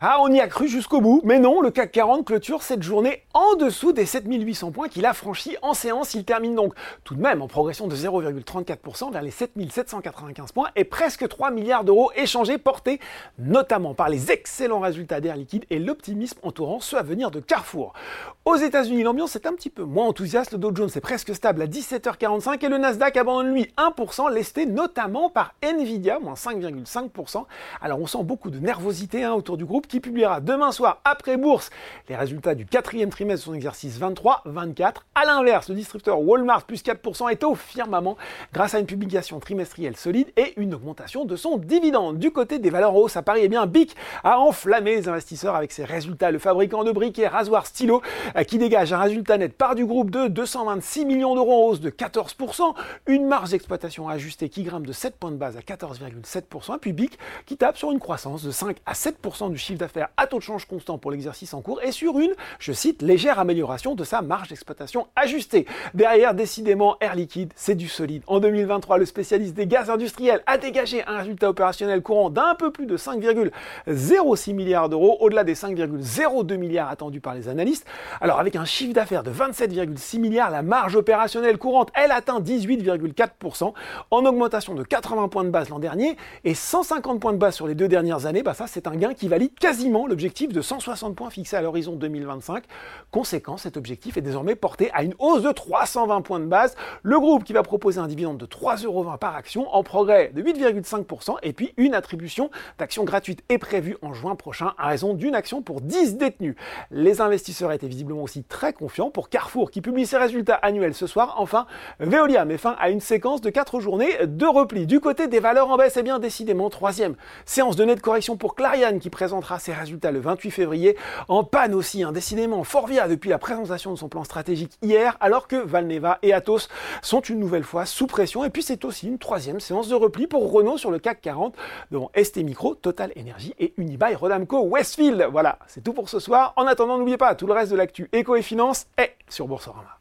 Ah, on y a cru jusqu'au bout, mais non, le CAC 40 clôture cette journée en dessous des 7800 points qu'il a franchis en séance. Il termine donc tout de même en progression de 0,34% vers les 7795 points et presque 3 milliards d'euros échangés, portés notamment par les excellents résultats d'Air Liquide et l'optimisme entourant ceux à venir de Carrefour. Aux États-Unis, l'ambiance est un petit peu moins enthousiaste. Le Dow Jones est presque stable à 17h45 et le Nasdaq abandonne lui 1%, lesté notamment par Nvidia, moins 5,5%. Alors on sent beaucoup de nervosité hein, autour du groupe qui publiera demain soir après bourse les résultats du quatrième trimestre de son exercice 23-24. À l'inverse, le distributeur Walmart plus 4% est au firmament grâce à une publication trimestrielle solide et une augmentation de son dividende. Du côté des valeurs hausses à Paris, eh bien BIC a enflammé les investisseurs avec ses résultats. Le fabricant de briquets rasoir stylo euh, qui dégage un résultat net par du groupe de 226 millions d'euros en hausse de 14%, une marge d'exploitation ajustée qui grimpe de 7 points de base à 14,7%, puis BIC qui tape sur une croissance de 5 à 7% du chiffre d'affaires à taux de change constant pour l'exercice en cours et sur une, je cite, légère amélioration de sa marge d'exploitation ajustée. Derrière, décidément, Air Liquide, c'est du solide. En 2023, le spécialiste des gaz industriels a dégagé un résultat opérationnel courant d'un peu plus de 5,06 milliards d'euros, au-delà des 5,02 milliards attendus par les analystes. Alors avec un chiffre d'affaires de 27,6 milliards, la marge opérationnelle courante, elle atteint 18,4%, en augmentation de 80 points de base l'an dernier et 150 points de base sur les deux dernières années. Bah ça, c'est un gain qui valide quasiment l'objectif de 160 points fixé à l'horizon 2025. Conséquent, cet objectif est désormais porté à une hausse de 320 points de base. Le groupe qui va proposer un dividende de 3,20€ par action en progrès de 8,5% et puis une attribution d'actions gratuites est prévue en juin prochain à raison d'une action pour 10 détenus. Les investisseurs étaient visiblement aussi très confiants pour Carrefour qui publie ses résultats annuels ce soir. Enfin, Veolia met fin à une séquence de 4 journées de repli. Du côté des valeurs en baisse, eh bien décidément troisième séance de nette correction pour Clariane qui présentera ses résultats le 28 février. En panne aussi, hein, décidément, Forvia depuis la présentation de son plan stratégique hier, alors que Valneva et Atos sont une nouvelle fois sous pression. Et puis c'est aussi une troisième séance de repli pour Renault sur le CAC 40, devant ST Micro, Total Energy et Unibail Rodamco Westfield. Voilà, c'est tout pour ce soir. En attendant, n'oubliez pas, tout le reste de l'actu éco et finance est sur Boursorama.